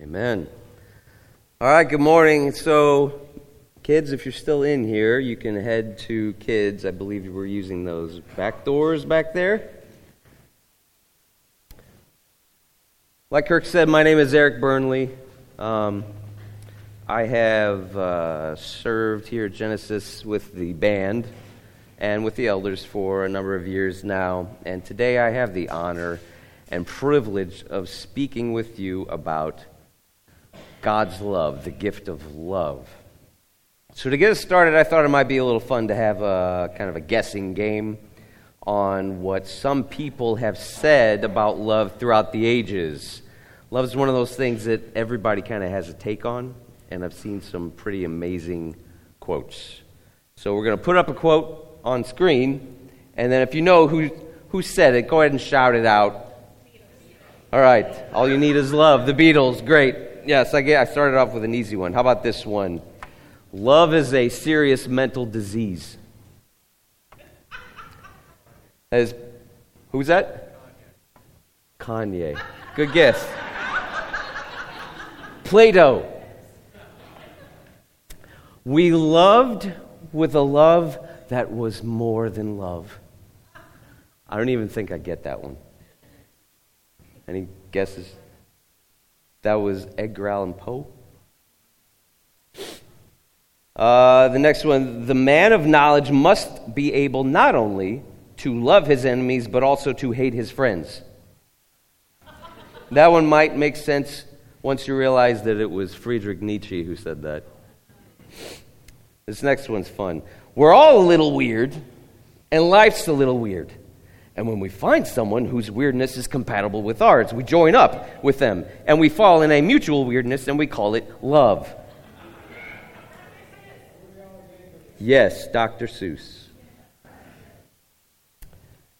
Amen. All right, good morning. So, kids, if you're still in here, you can head to kids. I believe we're using those back doors back there. Like Kirk said, my name is Eric Burnley. Um, I have uh, served here at Genesis with the band and with the elders for a number of years now, and today I have the honor and privilege of speaking with you about God's love, the gift of love. So, to get us started, I thought it might be a little fun to have a kind of a guessing game on what some people have said about love throughout the ages. Love is one of those things that everybody kind of has a take on, and I've seen some pretty amazing quotes. So, we're going to put up a quote on screen, and then if you know who, who said it, go ahead and shout it out. All right, all you need is love. The Beatles, great. Yes, I, get, I started off with an easy one. How about this one? Love is a serious mental disease. As, who's that? Kanye. Good guess. Plato. We loved with a love that was more than love. I don't even think I get that one. Any guesses? That was Edgar Allan Poe. Uh, the next one the man of knowledge must be able not only to love his enemies, but also to hate his friends. That one might make sense once you realize that it was Friedrich Nietzsche who said that. This next one's fun. We're all a little weird, and life's a little weird. And when we find someone whose weirdness is compatible with ours, we join up with them and we fall in a mutual weirdness and we call it love. Yes, Dr. Seuss.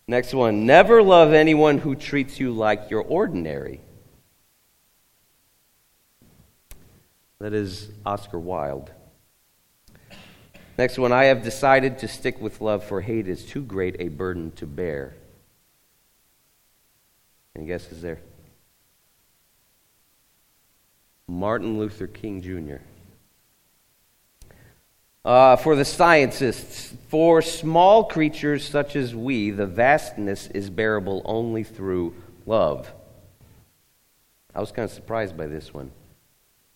Next one. Never love anyone who treats you like you're ordinary. That is Oscar Wilde. Next one. I have decided to stick with love, for hate is too great a burden to bear. Any guesses there? Martin Luther King Jr. Uh, for the scientists, for small creatures such as we, the vastness is bearable only through love. I was kind of surprised by this one.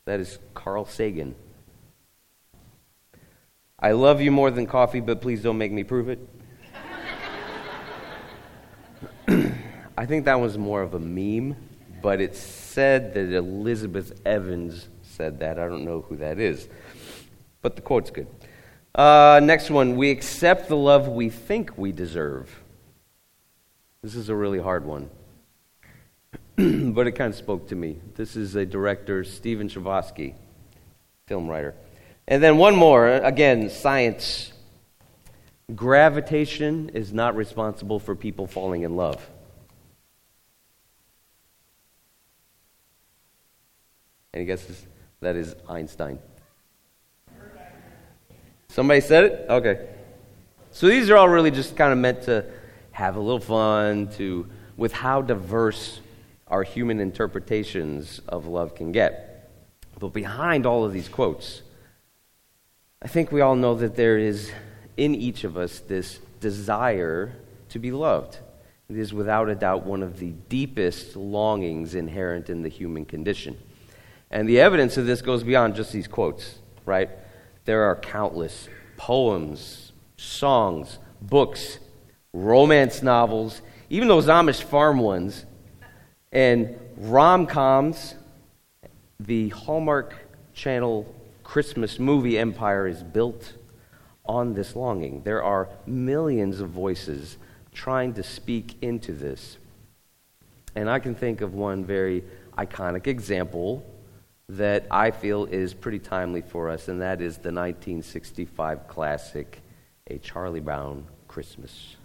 That is Carl Sagan. I love you more than coffee, but please don't make me prove it. I think that was more of a meme, but it said that Elizabeth Evans said that. I don't know who that is, but the quote's good. Uh, next one we accept the love we think we deserve. This is a really hard one, but it kind of spoke to me. This is a director, Stephen Chbosky, film writer. And then one more, again, science. Gravitation is not responsible for people falling in love. Any guesses? That is Einstein. Somebody said it? Okay. So these are all really just kind of meant to have a little fun to with how diverse our human interpretations of love can get. But behind all of these quotes, I think we all know that there is in each of us this desire to be loved. It is without a doubt one of the deepest longings inherent in the human condition. And the evidence of this goes beyond just these quotes, right? There are countless poems, songs, books, romance novels, even those Amish farm ones, and rom coms. The Hallmark Channel Christmas movie empire is built on this longing. There are millions of voices trying to speak into this. And I can think of one very iconic example that I feel is pretty timely for us, and that is the 1965 classic, A Charlie Brown Christmas.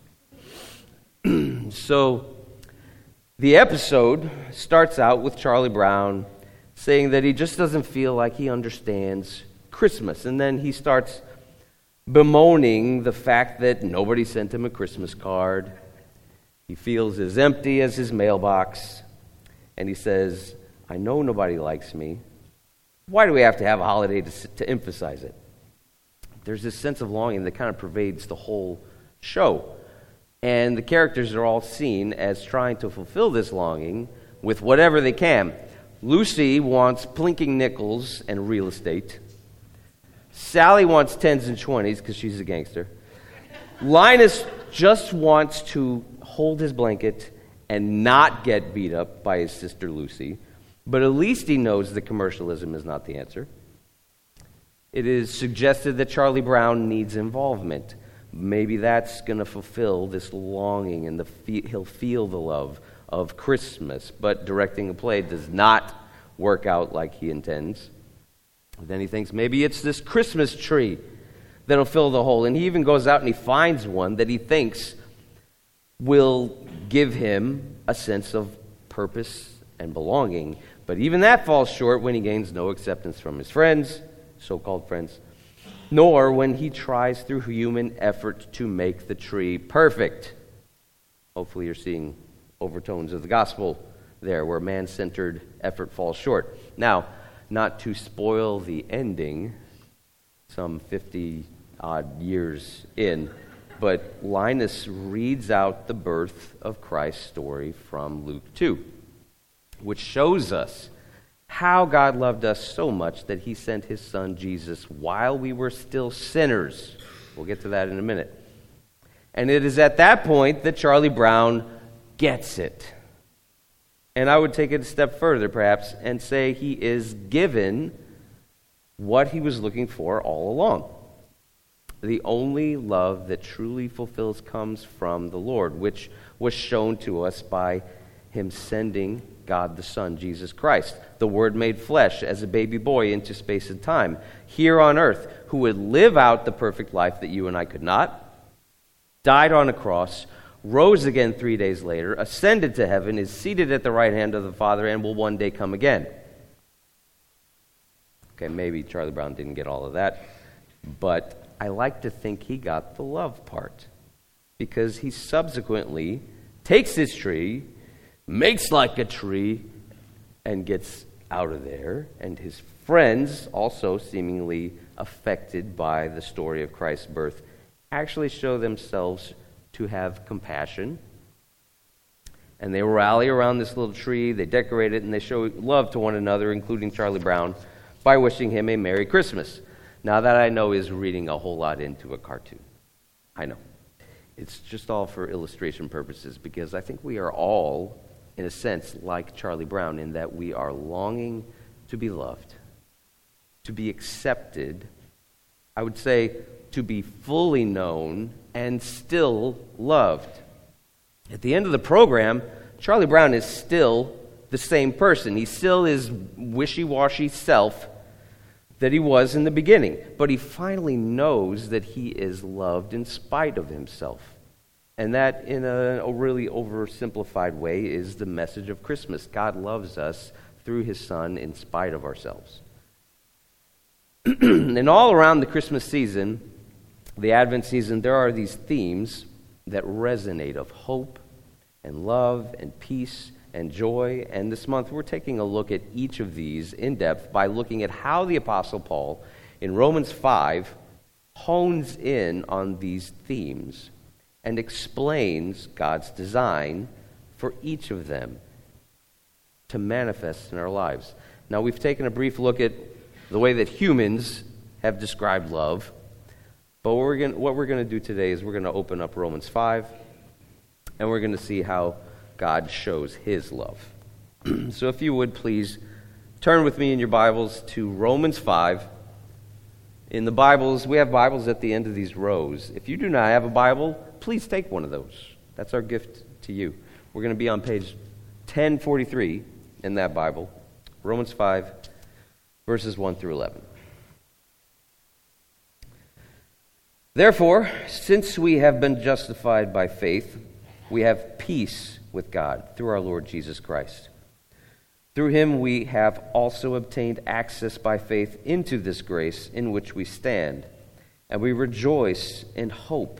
so, the episode starts out with Charlie Brown saying that he just doesn't feel like he understands Christmas. And then he starts bemoaning the fact that nobody sent him a Christmas card. He feels as empty as his mailbox. And he says, I know nobody likes me. Why do we have to have a holiday to, to emphasize it? There's this sense of longing that kind of pervades the whole show. And the characters are all seen as trying to fulfill this longing with whatever they can. Lucy wants plinking nickels and real estate. Sally wants tens and twenties because she's a gangster. Linus just wants to hold his blanket and not get beat up by his sister Lucy, but at least he knows that commercialism is not the answer. It is suggested that Charlie Brown needs involvement. Maybe that's going to fulfill this longing and the he'll feel the love of Christmas, but directing a play does not work out like he intends. Then he thinks maybe it's this Christmas tree that'll fill the hole. And he even goes out and he finds one that he thinks will give him a sense of purpose and belonging. But even that falls short when he gains no acceptance from his friends, so called friends, nor when he tries through human effort to make the tree perfect. Hopefully, you're seeing overtones of the gospel there where man centered effort falls short. Now, not to spoil the ending, some 50 odd years in, but Linus reads out the birth of Christ's story from Luke 2, which shows us how God loved us so much that he sent his son Jesus while we were still sinners. We'll get to that in a minute. And it is at that point that Charlie Brown gets it. And I would take it a step further, perhaps, and say he is given what he was looking for all along. The only love that truly fulfills comes from the Lord, which was shown to us by him sending God the Son, Jesus Christ, the Word made flesh as a baby boy into space and time, here on earth, who would live out the perfect life that you and I could not, died on a cross, rose again three days later, ascended to heaven, is seated at the right hand of the Father, and will one day come again. Okay, maybe Charlie Brown didn't get all of that, but I like to think he got the love part because he subsequently takes this tree, makes like a tree, and gets out of there. And his friends, also seemingly affected by the story of Christ's birth, actually show themselves to have compassion. And they rally around this little tree, they decorate it, and they show love to one another, including Charlie Brown, by wishing him a Merry Christmas. Now, that I know is reading a whole lot into a cartoon. I know. It's just all for illustration purposes because I think we are all, in a sense, like Charlie Brown in that we are longing to be loved, to be accepted. I would say to be fully known and still loved. At the end of the program, Charlie Brown is still the same person. He still is wishy washy self that he was in the beginning. But he finally knows that he is loved in spite of himself. And that, in a, a, really oversimplified way, is the message of Christmas. God loves us through his Son in spite of ourselves. and all around the Christmas season, the Advent season, there are these themes that resonate of hope and love and peace and joy. And this month, we're taking a look at each of these in depth by looking at how the Apostle Paul in Romans 5 hones in on these themes and explains God's design for each of them to manifest in our lives. Now, we've taken a brief look at the way that humans have described love. But what we're, going to do today is we're going to open up Romans 5 and we're going to see how God shows his love. so if you would please turn with me in your Bibles to Romans 5. In the Bibles, we have Bibles at the end of these rows. If you do not have a Bible, please take one of those. That's our gift to you. We're going to be on page 1043 in that Bible, Romans 5, verses 1 through 11. Therefore, since we have been justified by faith, we have peace with God through our Lord Jesus Christ. Through him we have also obtained access by faith into this grace in which we stand, and we rejoice in hope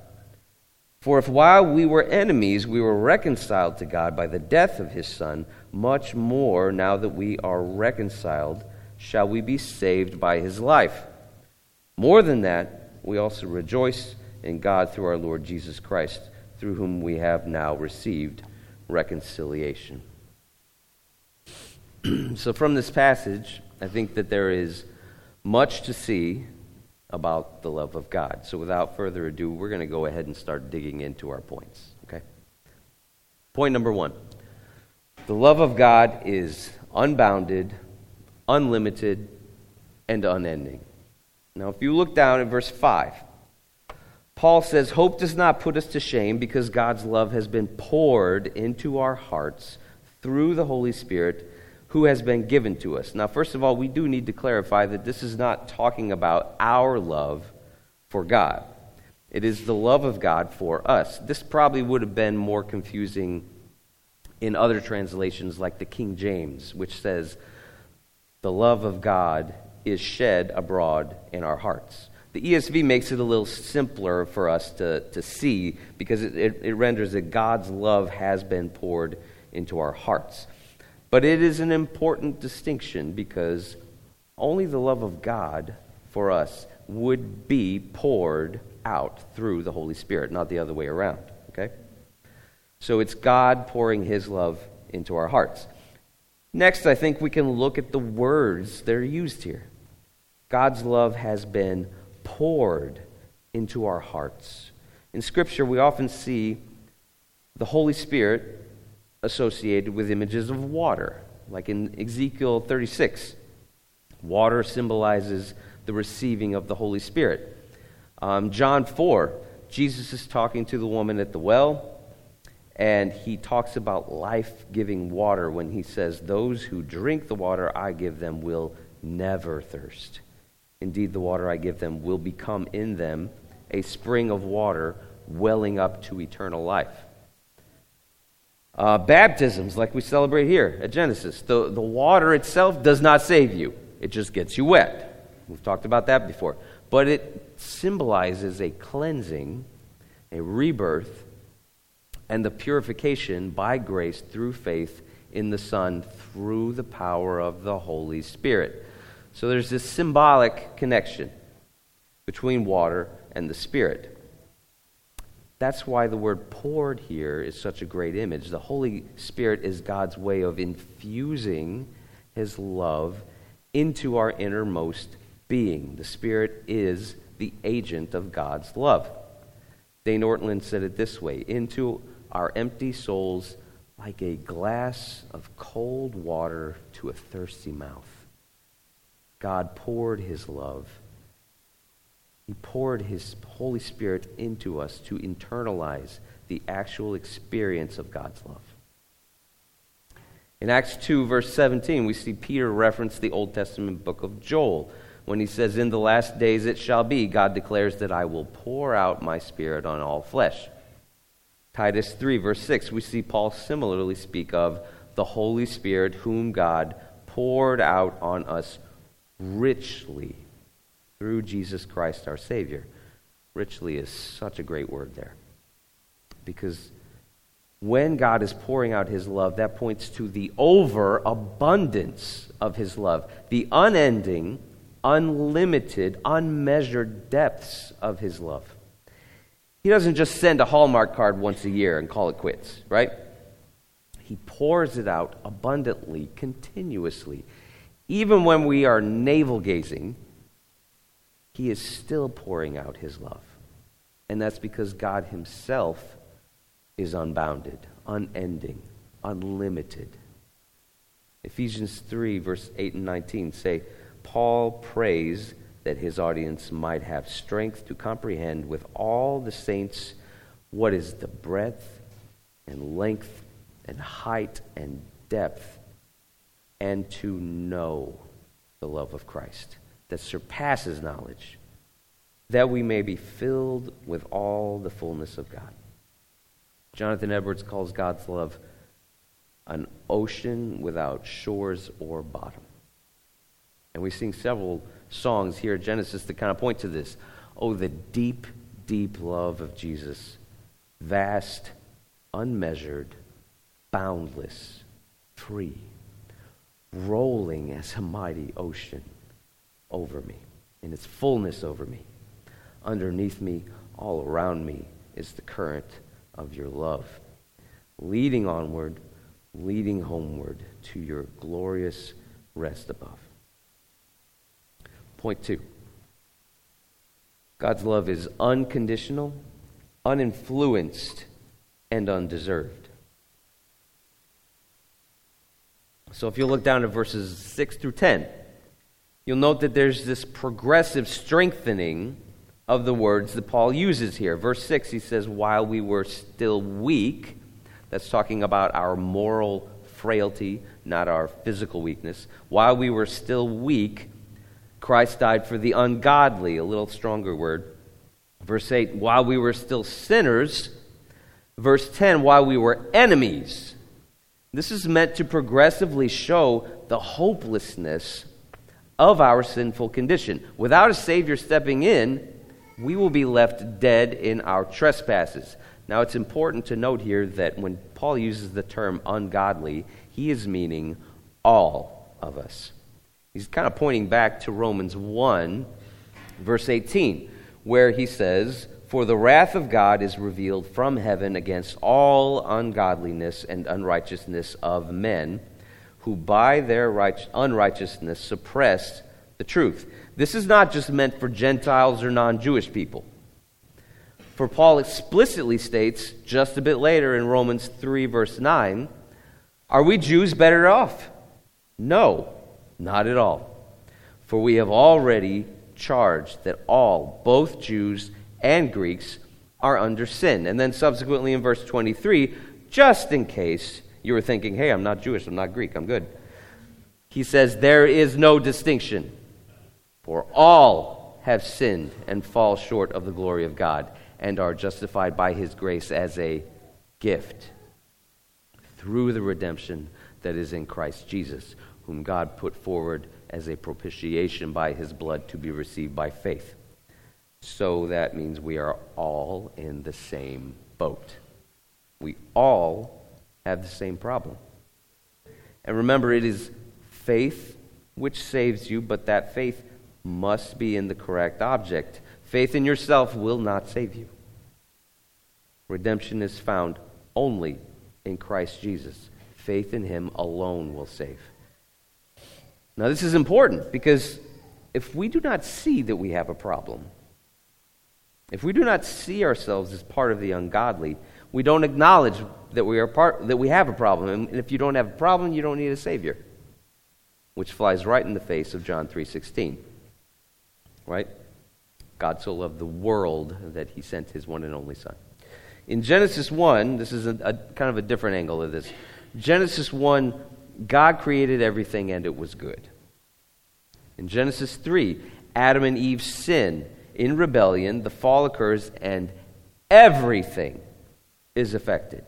For if while we were enemies we were reconciled to God by the death of his Son, much more, now that we are reconciled, shall we be saved by his life. More than that, we also rejoice in God through our Lord Jesus Christ, through whom we have now received reconciliation. so, from this passage, I think that there is much to see about the love of God. So, without further ado, we're going to go ahead and start digging into our points. Okay? Point number one the love of God is unbounded, unlimited, and unending. Now, if you look down at verse 5, Paul says, Hope does not put us to shame because God's love has been poured into our hearts through the Holy Spirit who has been given to us. Now, first of all, we do need to clarify that this is not talking about our love for God. It is the love of God for us. This probably would have been more confusing in other translations, like the King James, which says, The love of God is shed abroad in our hearts. The ESV makes it a little simpler for us to, to see because it, it, it renders that God's love has been poured into our hearts. But it is an important distinction because only the love of God for us would be poured out through the Holy Spirit, not the other way around. Okay? So it's God pouring His love into our hearts. Next, I think we can look at the words that are used here. God's love has been poured into our hearts. In Scripture, we often see the Holy Spirit associated with images of water, like in Ezekiel 36. Water symbolizes the receiving of the Holy Spirit. Um, John 4, Jesus is talking to the woman at the well, and he talks about life giving water when he says, Those who drink the water I give them will never thirst. Indeed, the water I give them will become in them a spring of water welling up to eternal life. Uh, baptisms, like we celebrate here at Genesis, the, the water itself does not save you, it just gets you wet. We've talked about that before. But it symbolizes a cleansing, a rebirth, and the purification by grace through faith in the Son through the power of the Holy Spirit. So there's this symbolic connection between water and the Spirit. That's why the word poured here is such a great image. The Holy Spirit is God's way of infusing his love into our innermost being. The Spirit is the agent of God's love. Dane Ortlund said it this way into our empty souls like a glass of cold water to a thirsty mouth. God poured his love he poured His Holy Spirit into us to internalize the actual experience of God's love. In Acts 2, verse 17, we see Peter reference the Old Testament book of Joel when he says, In the last days it shall be, God declares that I will pour out my Spirit on all flesh. Titus 3, verse 6, we see Paul similarly speak of the Holy Spirit, whom God poured out on us richly through Jesus Christ our Savior. Richly is such a great word there. Because when God is pouring out his love, that points to the overabundance of his love, the unending, unlimited, unmeasured depths of his love. He doesn't just send a Hallmark card once a year and call it quits, right? He pours it out abundantly, continuously. Even when we are navel gazing he is still pouring out his love. And that's because God himself is unbounded, unending, unlimited. Ephesians 3, verse 8 and 19 say, Paul prays that his audience might have strength to comprehend with all the saints what is the breadth and length and height and depth, and to know the love of Christ that surpasses knowledge, that we may be filled with all the fullness of God. Jonathan Edwards calls God's love an ocean without shores or bottom. And we sing several songs here at Genesis that kind of point to this. Oh, the deep, deep love of Jesus. Vast, unmeasured, boundless, free, rolling as a mighty ocean over me, in its fullness over me. Underneath me, all around me, is the current of your love, leading onward, leading homeward to your glorious rest above. Point two God's love is unconditional, uninfluenced, and undeserved. So if you look down at verses 6 through 10, you'll note that there's this progressive strengthening of the words that Paul uses here. Verse 6, he says, While we were still weak, that's talking about our moral frailty, not our physical weakness. While we were still weak, Christ died for the ungodly, a little stronger word. Verse 8, while we were still sinners, verse 10, while we were enemies. This is meant to progressively show the hopelessness of our sinful condition. Without a Savior stepping in, we will be left dead in our trespasses. Now, it's important to note here that when Paul uses the term ungodly, he is meaning all of us. He's kind of pointing back to Romans 1, verse 18, where he says, For the wrath of God is revealed from heaven against all ungodliness and unrighteousness of men, who by their right- unrighteousness suppress the truth. This is not just meant for Gentiles or non Jewish people. For Paul explicitly states just a bit later in Romans 3, verse 9, Are we Jews better off? No. Not at all. For we have already charged that all, both Jews and Greeks, are under sin. And then subsequently in verse 23, just in case you were thinking, hey, I'm not Jewish, I'm not Greek, I'm good. He says, There is no distinction, for all have sinned and fall short of the glory of God and are justified by his grace as a gift through the redemption that is in Christ Jesus whom God put forward as a propitiation by his blood to be received by faith. So that means we are all in the same boat. We all have the same problem. And remember, it is faith which saves you, but that faith must be in the correct object. Faith in yourself will not save you. Redemption is found only in Christ Jesus. Faith in him alone will save. Now, this is important because if we do not see that we have a problem, if we do not see ourselves as part of the ungodly, we don't acknowledge that we are part that we have a problem. And if you don't have a problem, you don't need a savior. Which flies right in the face of John 3:16. Right? God so loved the world that he sent his one and only son. In Genesis 1, this is a, a kind of a different angle of this. Genesis 1 God created everything and it was good. In Genesis 3, Adam and Eve sin. In rebellion, the fall occurs and everything is affected.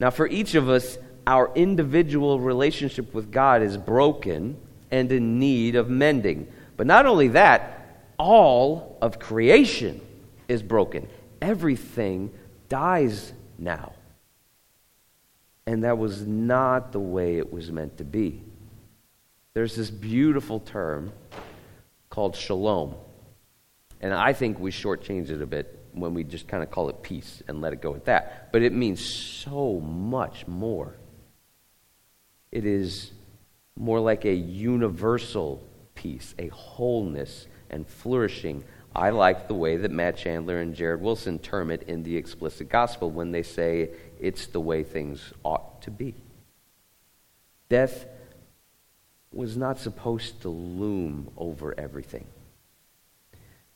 Now, for each of us, our individual relationship with God is broken and in need of mending. But not only that, all of creation is broken. Everything dies now. And that was not the way it was meant to be. There's this beautiful term called shalom. And I think we shortchange it a bit when we just kind of call it peace and let it go at that. But it means so much more. It is more like a universal peace, a wholeness, and flourishing. I like the way that Matt Chandler and Jared Wilson term it in the explicit gospel when they say it's the way things ought to be. Death was not supposed to loom over everything.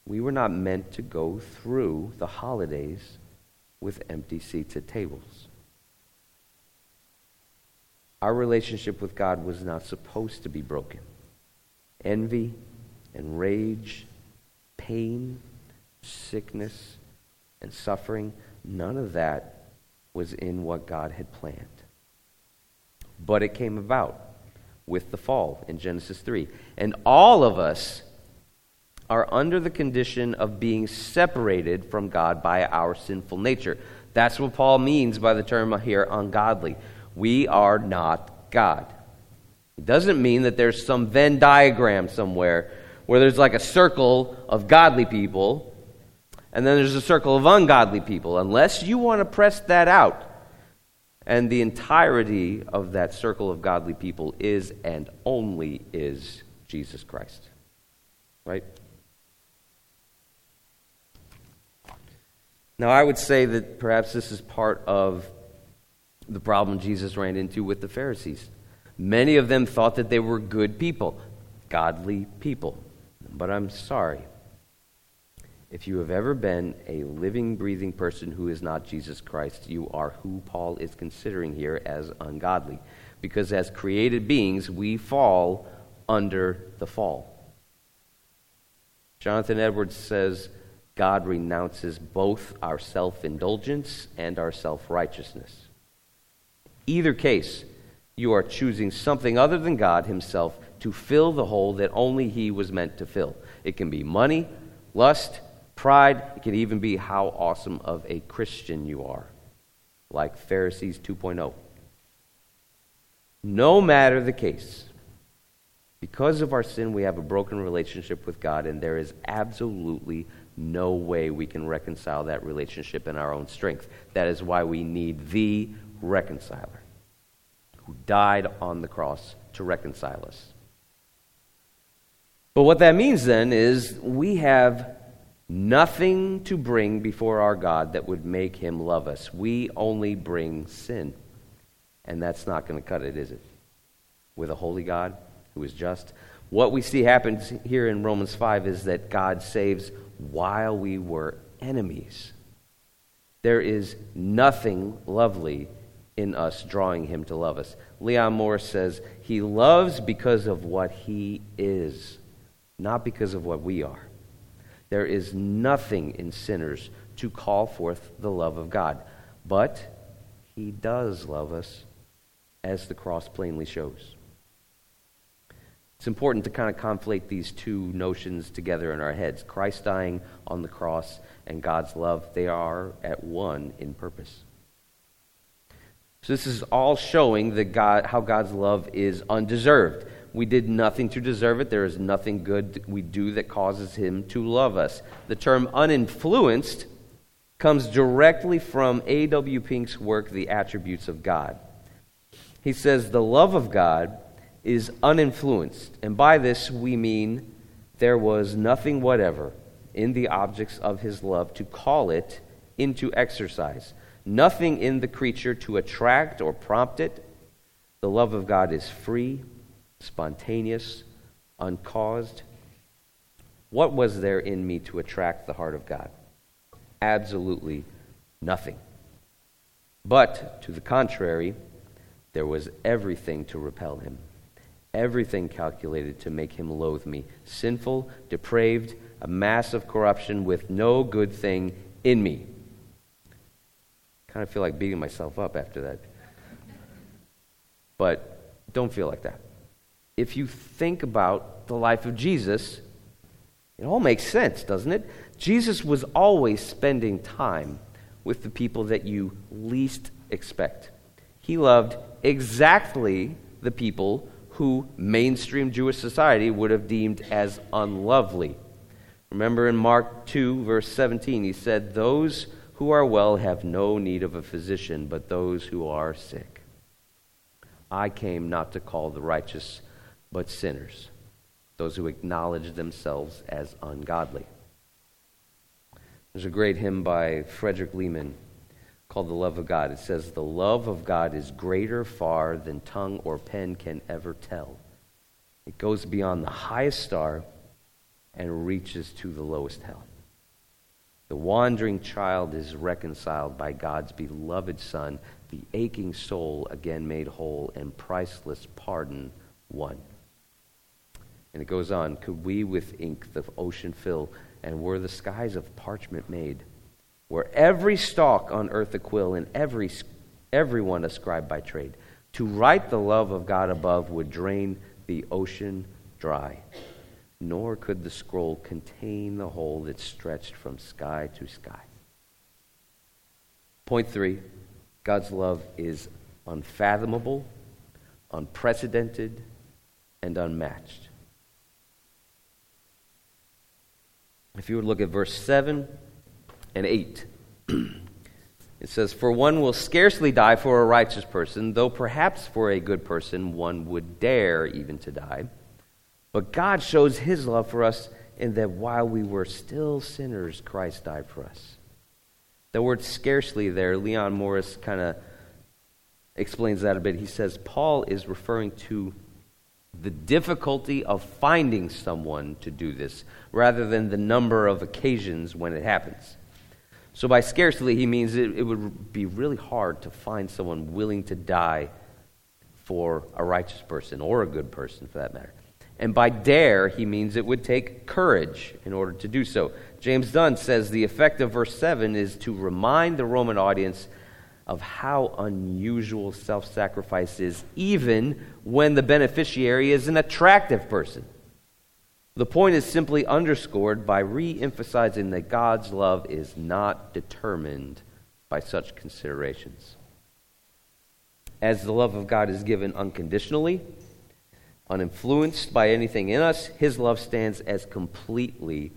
We were not meant to go through the holidays with empty seats at tables. Our relationship with God was not supposed to be broken. Envy and rage, pain, sickness, and suffering, none of that was in what God had planned. But it came about with the fall in Genesis 3. And all of us are under the condition of being separated from God by our sinful nature. That's what Paul means by the term here, ungodly. We are not God. It doesn't mean that there's some Venn diagram somewhere where there's like a circle of godly people and then there's a circle of ungodly people. Unless you want to press that out, and the entirety of that circle of godly people is and only is Jesus Christ. Right? Now, I would say that perhaps this is part of the problem Jesus ran into with the Pharisees. Many of them thought that they were good people, godly people. But I'm sorry. If you have ever been a living, breathing person who is not Jesus Christ, you are who Paul is considering here as ungodly. Because as created beings, we fall under the fall. Jonathan Edwards says God renounces both our self indulgence and our self righteousness. Either case, you are choosing something other than God Himself to fill the hole that only He was meant to fill. It can be money, lust, Pride, it can even be how awesome of a Christian you are, like Pharisees 2.0. No matter the case, because of our sin, we have a broken relationship with God, and there is absolutely no way we can reconcile that relationship in our own strength. That is why we need the reconciler who died on the cross to reconcile us. But what that means then is we have nothing to bring before our God that would make him love us. We only bring sin. And that's not going to cut it, is it? With a holy God who is just. What we see happens here in Romans 5 is that God saves while we were enemies. There is nothing lovely in us drawing him to love us. Leon Morris says, He loves because of what he is, not because of what we are. There is nothing in sinners to call forth the love of God. But he does love us, as the cross plainly shows. It's important to kind of conflate these two notions together in our heads Christ dying on the cross and God's love. They are at one in purpose. So, this is all showing that God, how God's love is undeserved. We did nothing to deserve it. There is nothing good we do that causes him to love us. The term uninfluenced comes directly from A.W. Pink's work, The Attributes of God. He says, The love of God is uninfluenced. And by this we mean there was nothing whatever in the objects of his love to call it into exercise, nothing in the creature to attract or prompt it. The love of God is free spontaneous, uncaused. What was there in me to attract the heart of God? Absolutely nothing. But, to the contrary, there was everything to repel him, everything calculated to make him loathe me. Sinful, depraved, a mass of corruption with no good thing in me. Kind of feel like beating myself up after that. But don't feel like that if you think about the life of Jesus, it all makes sense, doesn't it? Jesus was always spending time with the people that you least expect. He loved exactly the people who mainstream Jewish society would have deemed as unlovely. Remember in Mark 2, verse 17, he said, Those who are well have no need of a physician, but those who are sick. I came not to call the righteous but sinners. those who acknowledge themselves as ungodly. There's a great hymn by Frederick Lehman called The Love of God. It says, The love of God is greater far than tongue or pen can ever tell. It goes beyond the highest star and reaches to the lowest hell. The wandering child is reconciled by God's beloved Son, the aching soul again made whole, and priceless pardon won. And it goes on, could we with ink the ocean fill, and were the skies of parchment made? Where every stalk on earth a quill and every, everyone a scribe by trade. To write the love of God above would drain the ocean dry, nor could the scroll contain the whole that stretched from sky to sky. Point three God's love is unfathomable, unprecedented, and unmatched. If you would look at verse 7 and 8. it says, For one will scarcely die for a righteous person, though perhaps for a good person one would dare even to die. But God shows his love for us in that while we were still sinners, Christ died for us. The word scarcely there, Leon Morris kind of explains that a bit. He says Paul is referring to the difficulty of finding someone to do this rather than the number of occasions when it happens. So, by scarcely, he means it, it would be really hard to find someone willing to die for a righteous person or a good person for that matter. And by dare, he means it would take courage in order to do so. James Dunn says the effect of verse 7 is to remind the Roman audience of how unusual self sacrifice is, even when the beneficiary is an attractive person. The point is simply underscored by re emphasizing that God's love is not determined by such considerations. As the love of God is given unconditionally, uninfluenced by anything in us, his love stands as completely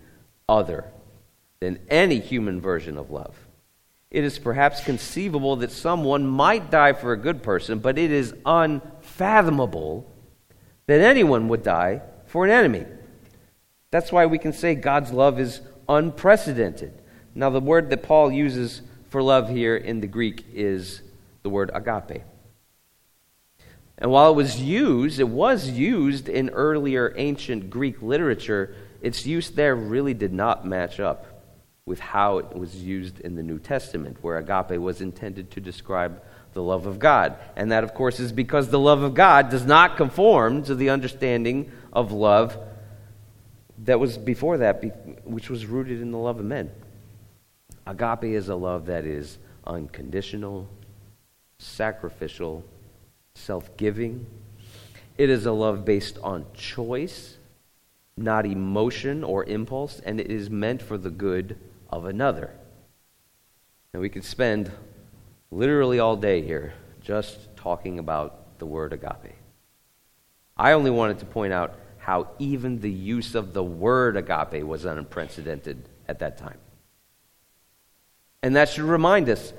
other than any human version of love. It is perhaps conceivable that someone might die for a good person, but it is unfathomable that anyone would die for an enemy. That's why we can say God's love is unprecedented. Now, the word that Paul uses for love here in the Greek is the word agape. And while it was used, it was used in earlier ancient Greek literature, its use there really did not match up with how it was used in the New Testament, where agape was intended to describe the love of God. And that, of course, is because the love of God does not conform to the understanding of love that was before that, which was rooted in the love of men. Agape is a love that is unconditional, sacrificial, self giving. It is a love based on choice, not emotion or impulse, and it is meant for the good of another. And we could spend literally all day here just talking about the word agape. I only wanted to point out how even the use of the word agape was unprecedented at that time. And that should remind us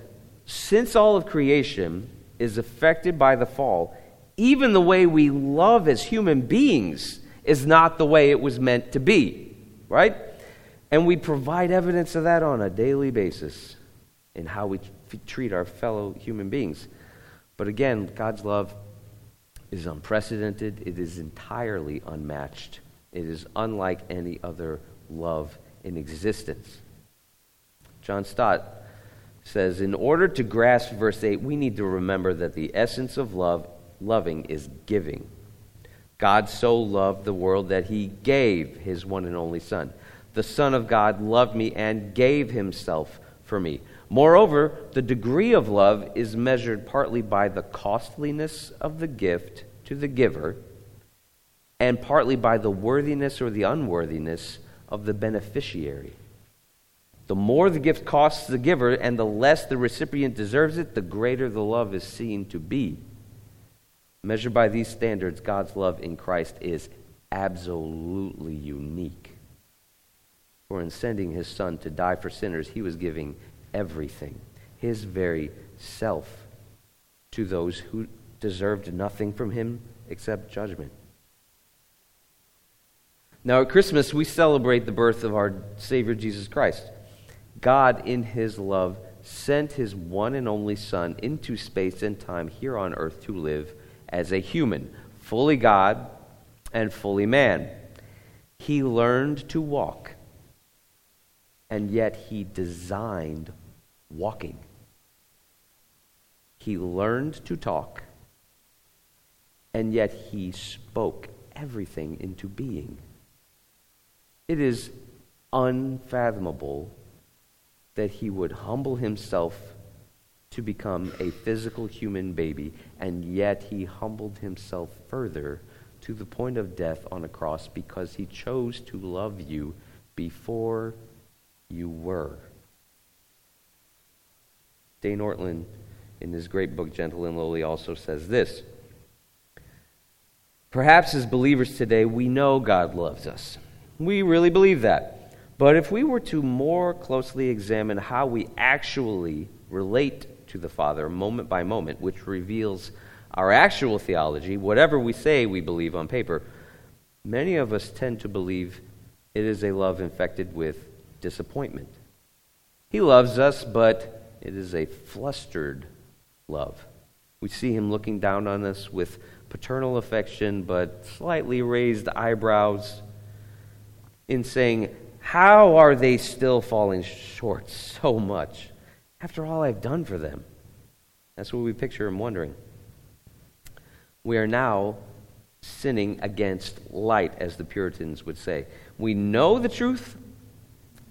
since all of creation is affected by the fall, even the way we love as human beings is not the way it was meant to be, right? And we provide evidence of that on a daily basis in how we treat our fellow human beings. But again, God's love is unprecedented, it is entirely unmatched, it is unlike any other love in existence. John Stott says In order to grasp verse 8, we need to remember that the essence of love, loving, is giving. God so loved the world that he gave his one and only Son. The Son of God loved me and gave himself for me. Moreover, the degree of love is measured partly by the costliness of the gift to the giver and partly by the worthiness or the unworthiness of the beneficiary. The more the gift costs the giver and the less the recipient deserves it, the greater the love is seen to be. Measured by these standards, God's love in Christ is absolutely unique. For in sending his Son to die for sinners, he was giving everything, his very self, to those who deserved nothing from him except judgment. Now, at Christmas, we celebrate the birth of our Savior Jesus Christ. God, in His love, sent His one and only Son into space and time here on earth to live as a human, fully God and fully man. He learned to walk, and yet He designed walking. He learned to talk, and yet He spoke everything into being. It is unfathomable that he would humble himself to become a physical human baby, and yet he humbled himself further to the point of death on a cross because he chose to love you before you were. Dane Ortlund, in his great book, Gentle and Lowly, also says this Perhaps as believers today, we know God loves us. We really believe that. But if we were to more closely examine how we actually relate to the Father moment by moment, which reveals our actual theology, whatever we say we believe on paper, many of us tend to believe it is a love infected with disappointment. He loves us, but it is a flustered love. We see him looking down on us with paternal affection, but slightly raised eyebrows in saying, How are they still falling short so much after all I've done for them? That's what we picture him wondering. We are now sinning against light, as the Puritans would say. We know the truth,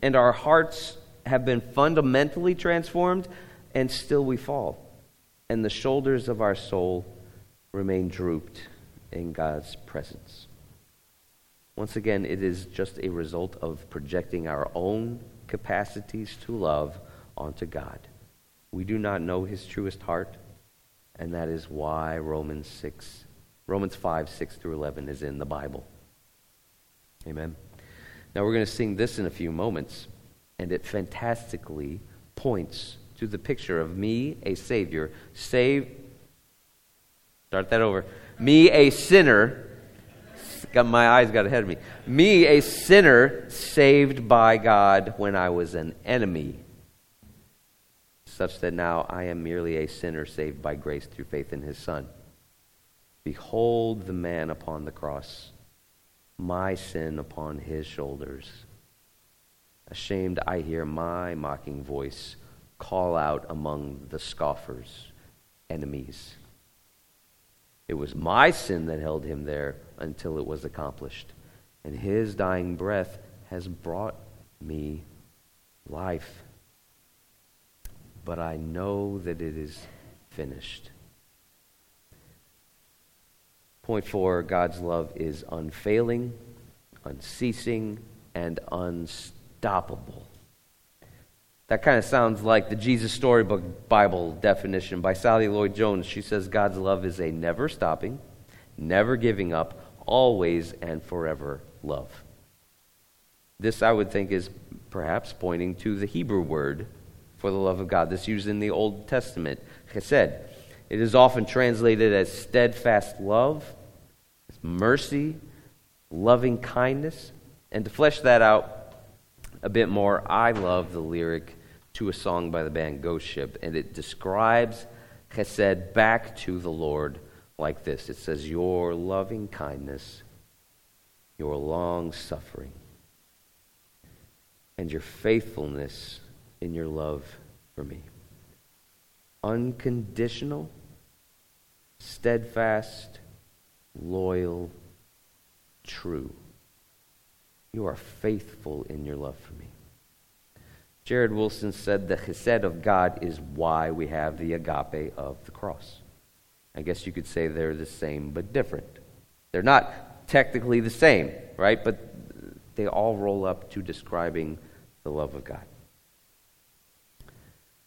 and our hearts have been fundamentally transformed, and still we fall. And the shoulders of our soul remain drooped in God's presence. Once again, it is just a result of projecting our own capacities to love onto God. We do not know his truest heart, and that is why Romans 6 Romans 5, 6 through 11 is in the Bible. Amen. Now we're going to sing this in a few moments, and it fantastically points to the picture of me, a Savior, save. Start that over. Me, a sinner, got my eyes got ahead of me. Me, a sinner saved by God when I was an enemy, such that now I am merely a sinner saved by grace through faith in his Son. Behold the man upon the cross, my sin upon his shoulders. Ashamed, I hear my mocking voice call out among the scoffers, enemies. It was my sin that held him there until it was accomplished. And his dying breath has brought me life. But I know that it is finished. Point four God's love is unfailing, unceasing, and unstoppable. That kind of sounds like the Jesus Storybook Bible definition by Sally Lloyd Jones. She says God's love is a never stopping, never giving up, always and forever love. This, I would think, is perhaps pointing to the Hebrew word for the love of God. This used in the Old Testament, chesed. It is often translated as steadfast love, mercy, loving kindness. And to flesh that out a bit more, I love the lyric to a song by the band Ghost Ship, and it describes chesed back to the Lord like this it says, Your loving kindness, your long suffering, and your faithfulness in your love for me. Unconditional, steadfast, loyal, true. You are faithful in your love for me. Jared Wilson said the chesed of God is why we have the agape of the cross. I guess you could say they're the same but different. They're not technically the same, right? But they all roll up to describing the love of God.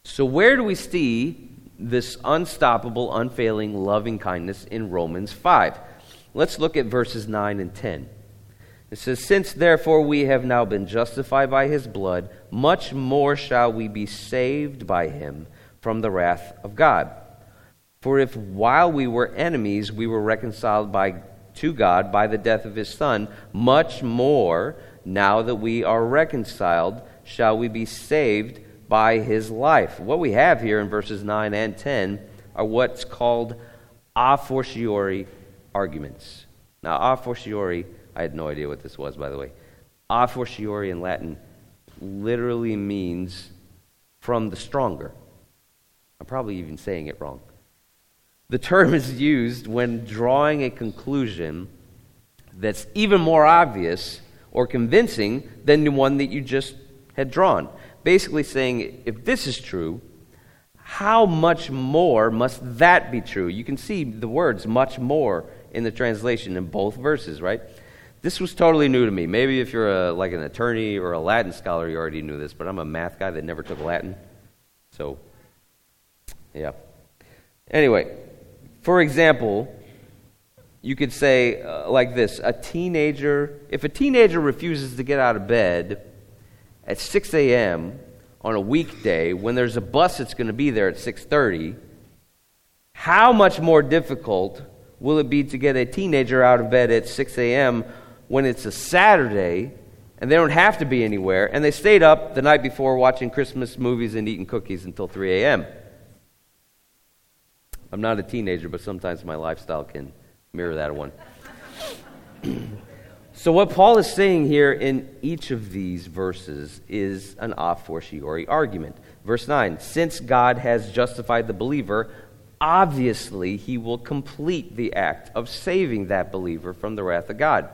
So, where do we see this unstoppable, unfailing loving kindness in Romans 5? Let's look at verses 9 and 10. It says, Since therefore we have now been justified by his blood, much more shall we be saved by him from the wrath of God. For if while we were enemies we were reconciled by to God by the death of his Son, much more, now that we are reconciled, shall we be saved by his life. What we have here in verses 9 and 10 are what's called a fortiori arguments. Now, a fortiori, I had no idea what this was, by the way. A fortiori in Latin literally means from the stronger. I'm probably even saying it wrong. The term is used when drawing a conclusion that's even more obvious or convincing than the one that you just had drawn. Basically, saying, if this is true, how much more must that be true? You can see the words much more in the translation in both verses, right? This was totally new to me. Maybe if you're a, like an attorney or a Latin scholar, you already knew this, but I'm a math guy that never took Latin. So, yeah. Anyway, for example, you could say uh, like this a teenager, if a teenager refuses to get out of bed at 6 a.m., on a weekday when there's a bus that's going to be there at 6:30 how much more difficult will it be to get a teenager out of bed at 6 a.m when it's a saturday and they don't have to be anywhere and they stayed up the night before watching christmas movies and eating cookies until 3 a.m i'm not a teenager but sometimes my lifestyle can mirror that one So, what Paul is saying here in each of these verses is an a fortiori argument. Verse 9 Since God has justified the believer, obviously he will complete the act of saving that believer from the wrath of God.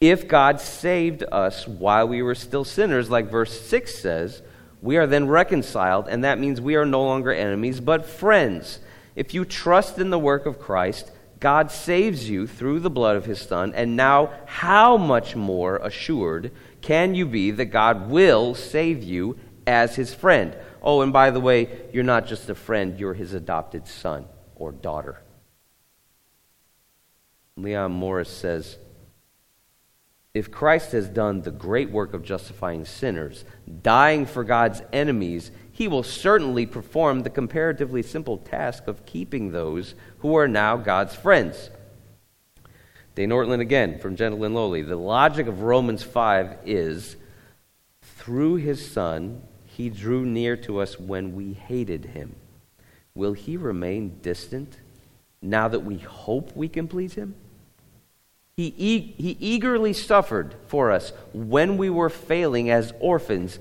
If God saved us while we were still sinners, like verse 6 says, we are then reconciled, and that means we are no longer enemies, but friends. If you trust in the work of Christ, God saves you through the blood of his Son, and now how much more assured can you be that God will save you as his friend? Oh, and by the way, you're not just a friend, you're his adopted son or daughter. Leon Morris says, if Christ has done the great work of justifying sinners, dying for God's enemies, he will certainly perform the comparatively simple task of keeping those who are now God's friends. Dane Ortlund again from Gentle and Lowly. The logic of Romans 5 is through his Son, he drew near to us when we hated him. Will he remain distant now that we hope we can please him? He, e- he eagerly suffered for us when we were failing as orphans.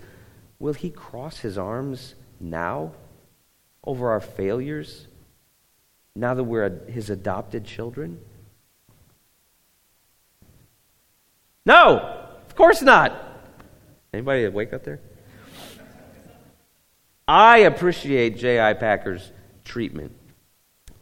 Will he cross his arms now over our failures, now that we're his adopted children? No, of course not. Anybody awake up there? I appreciate J.I. Packer's treatment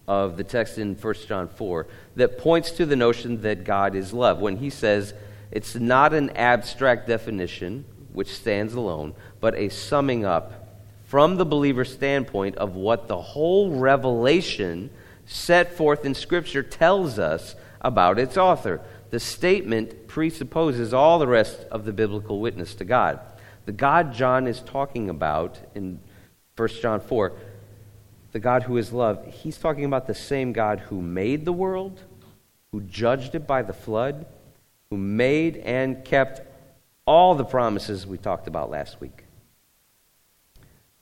of the text in 1 John 4 that points to the notion that God is love. When he says it's not an abstract definition which stands alone, but a summing up from the believer's standpoint of what the whole revelation set forth in Scripture tells us about its author. The statement presupposes all the rest of the biblical witness to God. The God John is talking about in 1 John 4 the God who is love, he's talking about the same God who made the world, who judged it by the flood, who made and kept all the promises we talked about last week.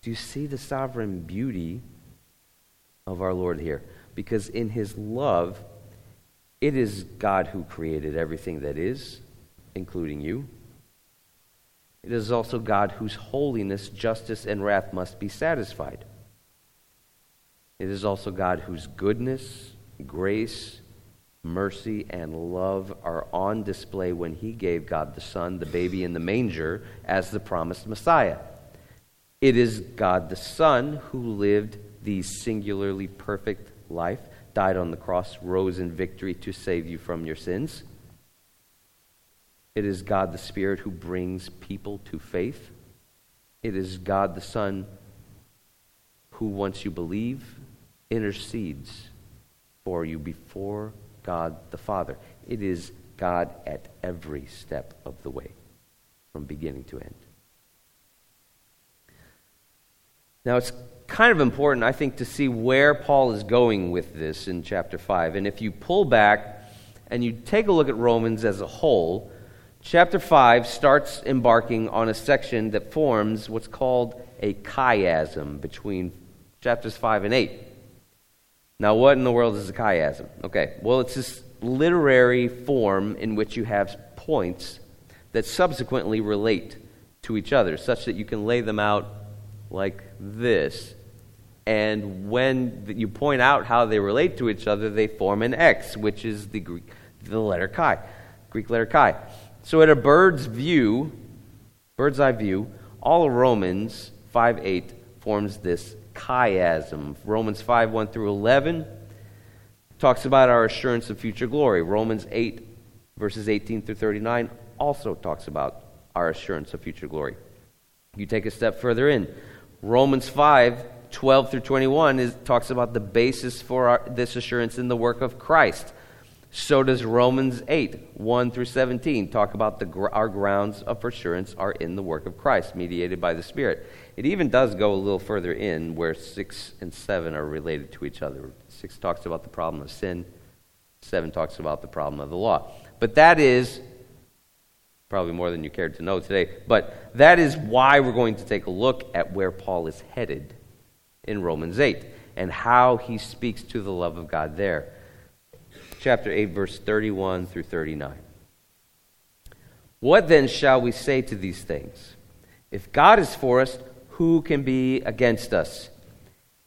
Do you see the sovereign beauty of our Lord here? Because in his love, it is God who created everything that is, including you. It is also God whose holiness, justice, and wrath must be satisfied. It is also God whose goodness, grace, mercy, and love are on display when he gave God the Son, the baby in the manger, as the promised Messiah. It is God the Son who lived the singularly perfect life, died on the cross, rose in victory to save you from your sins. It is God the Spirit who brings people to faith. It is God the Son who, once you believe, intercedes for you before God the Father. It is God at every step of the way, from beginning to end. Now, it's kind of important, I think, to see where Paul is going with this in chapter 5. And if you pull back and you take a look at Romans as a whole, chapter 5 starts embarking on a section that forms what's called a chiasm between chapters 5 and 8. Now, what in the world is a chiasm? Okay, well, it's this literary form in which you have points that subsequently relate to each other, such that you can lay them out like this. And when you point out how they relate to each other, they form an X, which is the Greek, the letter chi, Greek letter chi. So, at a bird's view, bird's eye view, all of Romans 5 8 forms this chiasm. Romans 5 1 through 11 talks about our assurance of future glory. Romans 8, verses 18 through 39, also talks about our assurance of future glory. You take a step further in. Romans 5, 12 through 21 is, talks about the basis for our, this assurance in the work of Christ. So does Romans 8, 1 through 17, talk about the, our grounds of assurance are in the work of Christ, mediated by the Spirit. It even does go a little further in where 6 and 7 are related to each other. 6 talks about the problem of sin, 7 talks about the problem of the law. But that is probably more than you cared to know today, but that is why we're going to take a look at where Paul is headed in Romans 8 and how he speaks to the love of God there chapter 8, verse 31 through 39. What then shall we say to these things? If God is for us, who can be against us?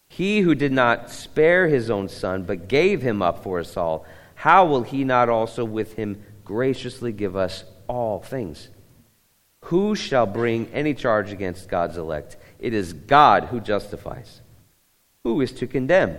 He who did not spare his own son, but gave him up for us all, how will he not also with him graciously give us all things? Who shall bring any charge against God's elect? It is God who justifies. Who is to condemn?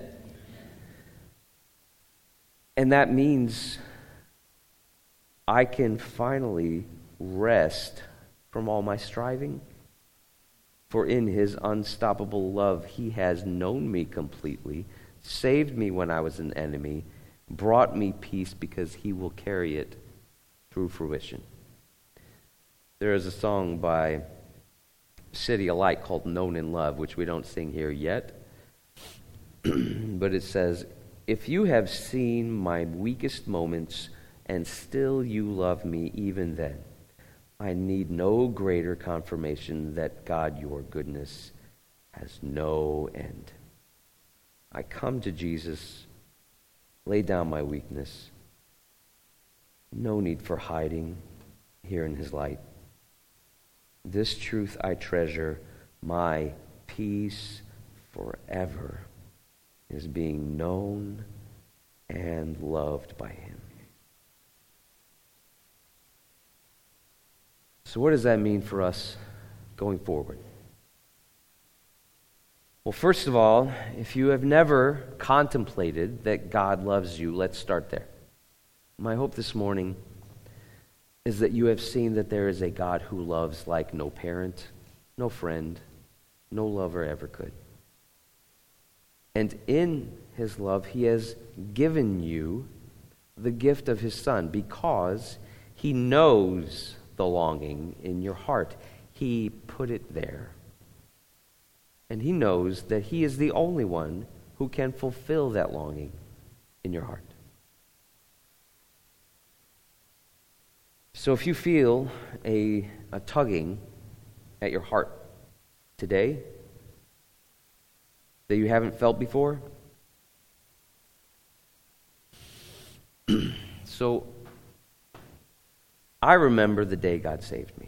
And that means I can finally rest from all my striving. For in his unstoppable love, he has known me completely, saved me when I was an enemy, brought me peace because he will carry it through fruition. There is a song by CityAlight called Known in Love, which we don't sing here yet. but it says, if you have seen my weakest moments and still you love me even then, I need no greater confirmation that God, your goodness, has no end. I come to Jesus, lay down my weakness. No need for hiding here in his light. This truth I treasure, my peace forever is being known and loved by Him. So, what does that mean for us going forward? Well, first of all, if you have never contemplated that God loves you, let's start there. My hope this morning is that you have seen that there is a God who loves like no parent, no friend, no lover ever could. And in his love, he has given you the gift of his son because he knows the longing in your heart. He put it there. And he knows that he is the only one who can fulfill that longing in your heart. So if you feel a, a tugging at your heart today, that you haven't felt before? so, I remember the day God saved me.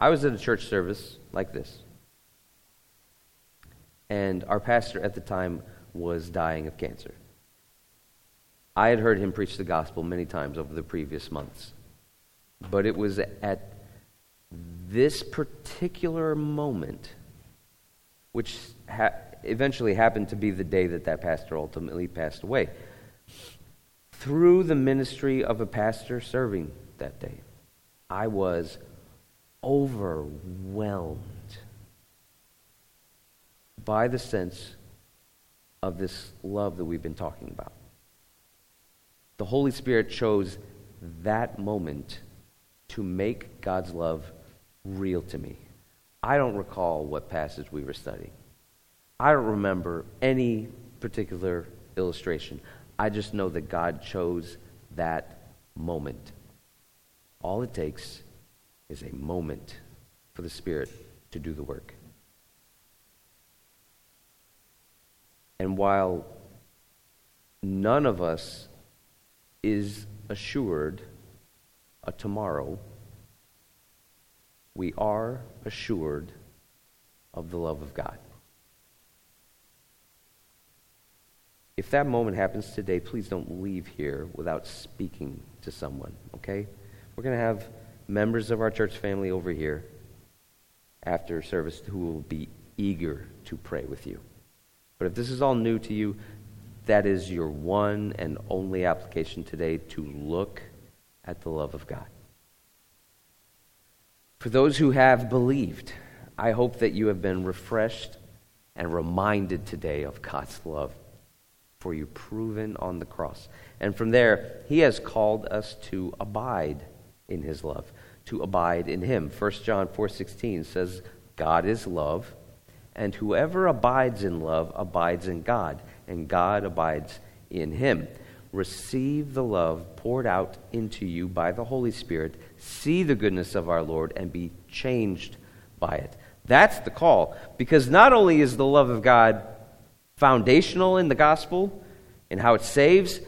I was at a church service like this. And our pastor at the time was dying of cancer. I had heard him preach the gospel many times over the previous months. But it was at this particular moment, which ha- eventually happened to be the day that that pastor ultimately passed away, through the ministry of a pastor serving that day, I was overwhelmed by the sense of this love that we've been talking about. The Holy Spirit chose that moment to make God's love real to me. I don't recall what passage we were studying. I don't remember any particular illustration. I just know that God chose that moment. All it takes is a moment for the Spirit to do the work. And while none of us is assured a tomorrow, we are assured of the love of God. If that moment happens today, please don't leave here without speaking to someone, okay? We're going to have members of our church family over here after service who will be eager to pray with you. But if this is all new to you, that is your one and only application today to look at the love of God. For those who have believed, I hope that you have been refreshed and reminded today of God's love for you proven on the cross. And from there, he has called us to abide in his love, to abide in him. 1 John 4:16 says, "God is love, and whoever abides in love abides in God, and God abides in him." Receive the love poured out into you by the Holy Spirit, see the goodness of our Lord, and be changed by it. That's the call. Because not only is the love of God foundational in the gospel and how it saves,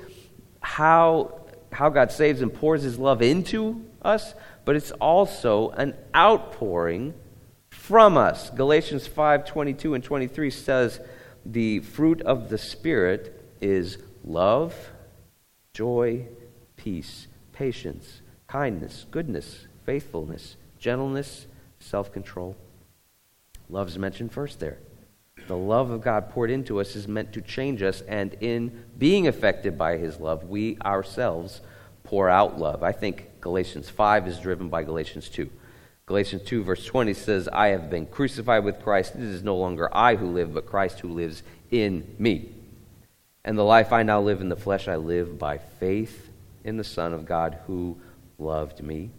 how, how God saves and pours his love into us, but it's also an outpouring from us. Galatians 5 22 and 23 says the fruit of the Spirit is love joy, peace, patience, kindness, goodness, faithfulness, gentleness, self control. Love's mentioned first there. The love of God poured into us is meant to change us, and in being affected by His love, we ourselves pour out love. I think Galatians 5 is driven by Galatians 2. Galatians 2, verse 20 says, I have been crucified with Christ. It is no longer I who live, but Christ who lives in me. And the life I now live in the flesh, I live by faith in the Son of God who loved me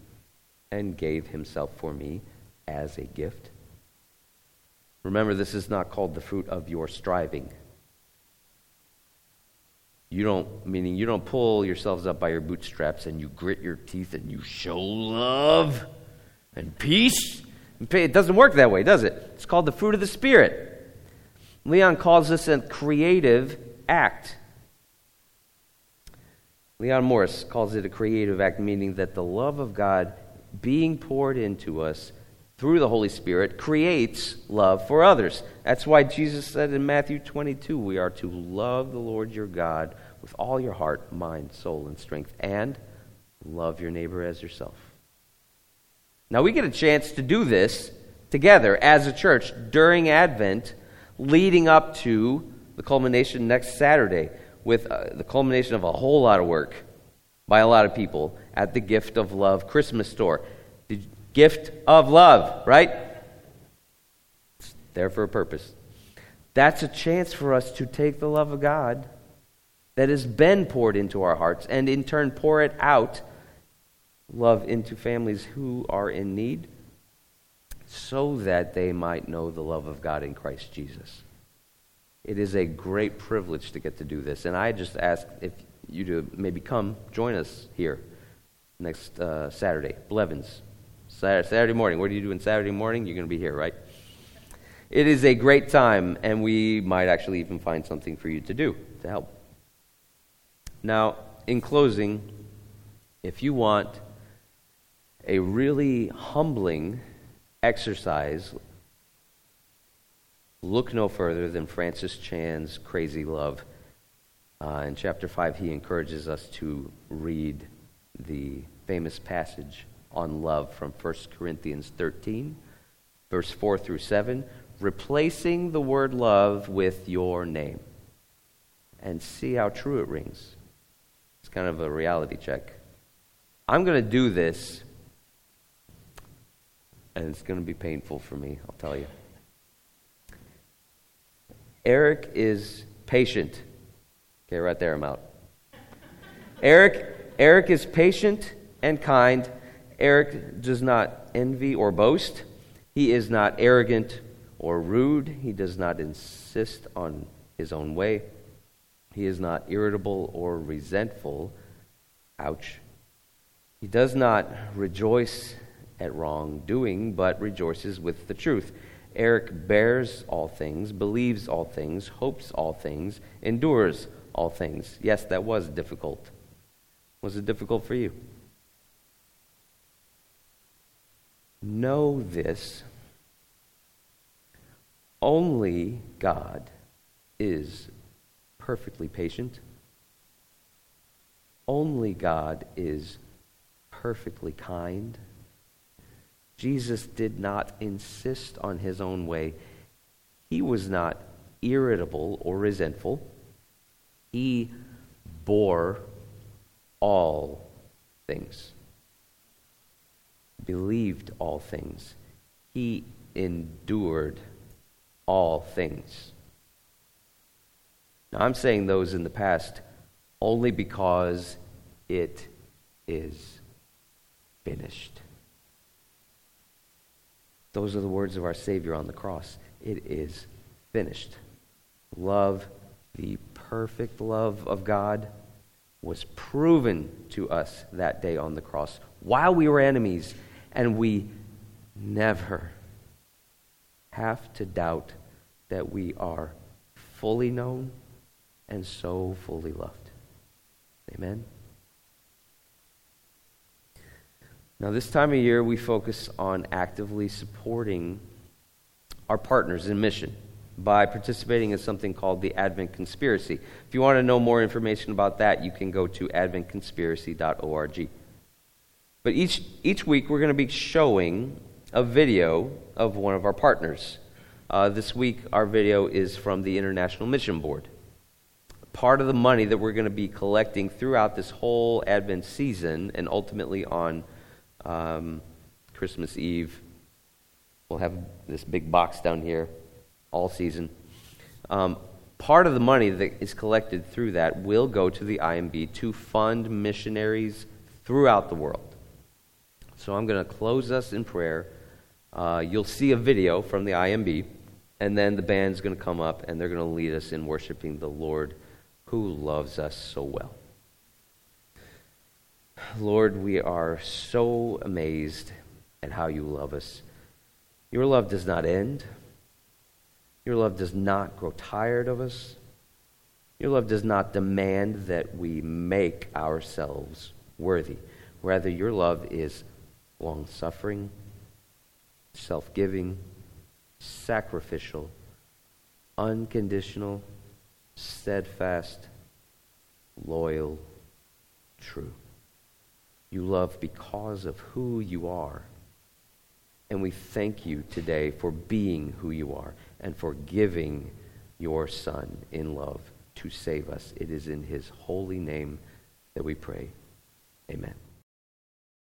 and gave himself for me as a gift. Remember, this is not called the fruit of your striving. You don't, meaning you don't pull yourselves up by your bootstraps and you grit your teeth and you show love and peace. It doesn't work that way, does it? It's called the fruit of the Spirit. Leon calls this a creative act. Leon Morris calls it a creative act, meaning that the love of God being poured into us through the Holy Spirit creates love for others. That's why Jesus said in Matthew 22 we are to love the Lord your God with all your heart, mind, soul, and strength, and love your neighbor as yourself. Now, we get a chance to do this together as a church during Advent, leading up to the culmination next Saturday with uh, the culmination of a whole lot of work by a lot of people at the Gift of Love Christmas store. The gift of love, right? It's there for a purpose. That's a chance for us to take the love of God that has been poured into our hearts and in turn pour it out, love into families who are in need, so that they might know the love of God in Christ Jesus. It is a great privilege to get to do this. And I just ask if you to maybe come join us here next uh, Saturday, Blevins. Saturday morning. What are you doing Saturday morning? You're going to be here, right? It is a great time, and we might actually even find something for you to do to help. Now, in closing, If you want a really humbling exercise, look no further than Francis Chan's Crazy Love. Uh, in chapter 5, he encourages us to read the famous passage on love from 1 Corinthians 13, verse 4 through 7, replacing the word love with your name. And see how true it rings. It's kind of a reality check. I'm going to do this, and it's going to be painful for me, I'll tell you. Eric is patient. Okay, right there, I'm out. Eric, Eric is patient and kind. Eric does not envy or boast. He is not arrogant or rude. He does not insist on his own way. He is not irritable or resentful. Ouch. He does not rejoice at wrongdoing, but rejoices with the truth. Eric bears all things, believes all things, hopes all things, endures all things. Yes, that was difficult. Was it difficult for you? Know this only God is perfectly patient. Only God is perfectly kind. Jesus did not insist on his own way. He was not irritable or resentful. He bore all things, believed all things. He endured all things. Now, I'm saying those in the past only because it is finished. Those are the words of our Savior on the cross. It is finished. Love, the perfect love of God, was proven to us that day on the cross while we were enemies, and we never have to doubt that we are fully known and so fully loved. Amen. Now, this time of year, we focus on actively supporting our partners in mission by participating in something called the Advent Conspiracy. If you want to know more information about that, you can go to adventconspiracy.org. But each, each week, we're going to be showing a video of one of our partners. Uh, this week, our video is from the International Mission Board. Part of the money that we're going to be collecting throughout this whole Advent season and ultimately on um, Christmas Eve. We'll have this big box down here all season. Um, part of the money that is collected through that will go to the IMB to fund missionaries throughout the world. So I'm going to close us in prayer. Uh, you'll see a video from the IMB, and then the band's going to come up and they're going to lead us in worshiping the Lord who loves us so well. Lord, we are so amazed at how you love us. Your love does not end. Your love does not grow tired of us. Your love does not demand that we make ourselves worthy. Rather, your love is long suffering, self giving, sacrificial, unconditional, steadfast, loyal, true. You love because of who you are. And we thank you today for being who you are and for giving your Son in love to save us. It is in his holy name that we pray. Amen.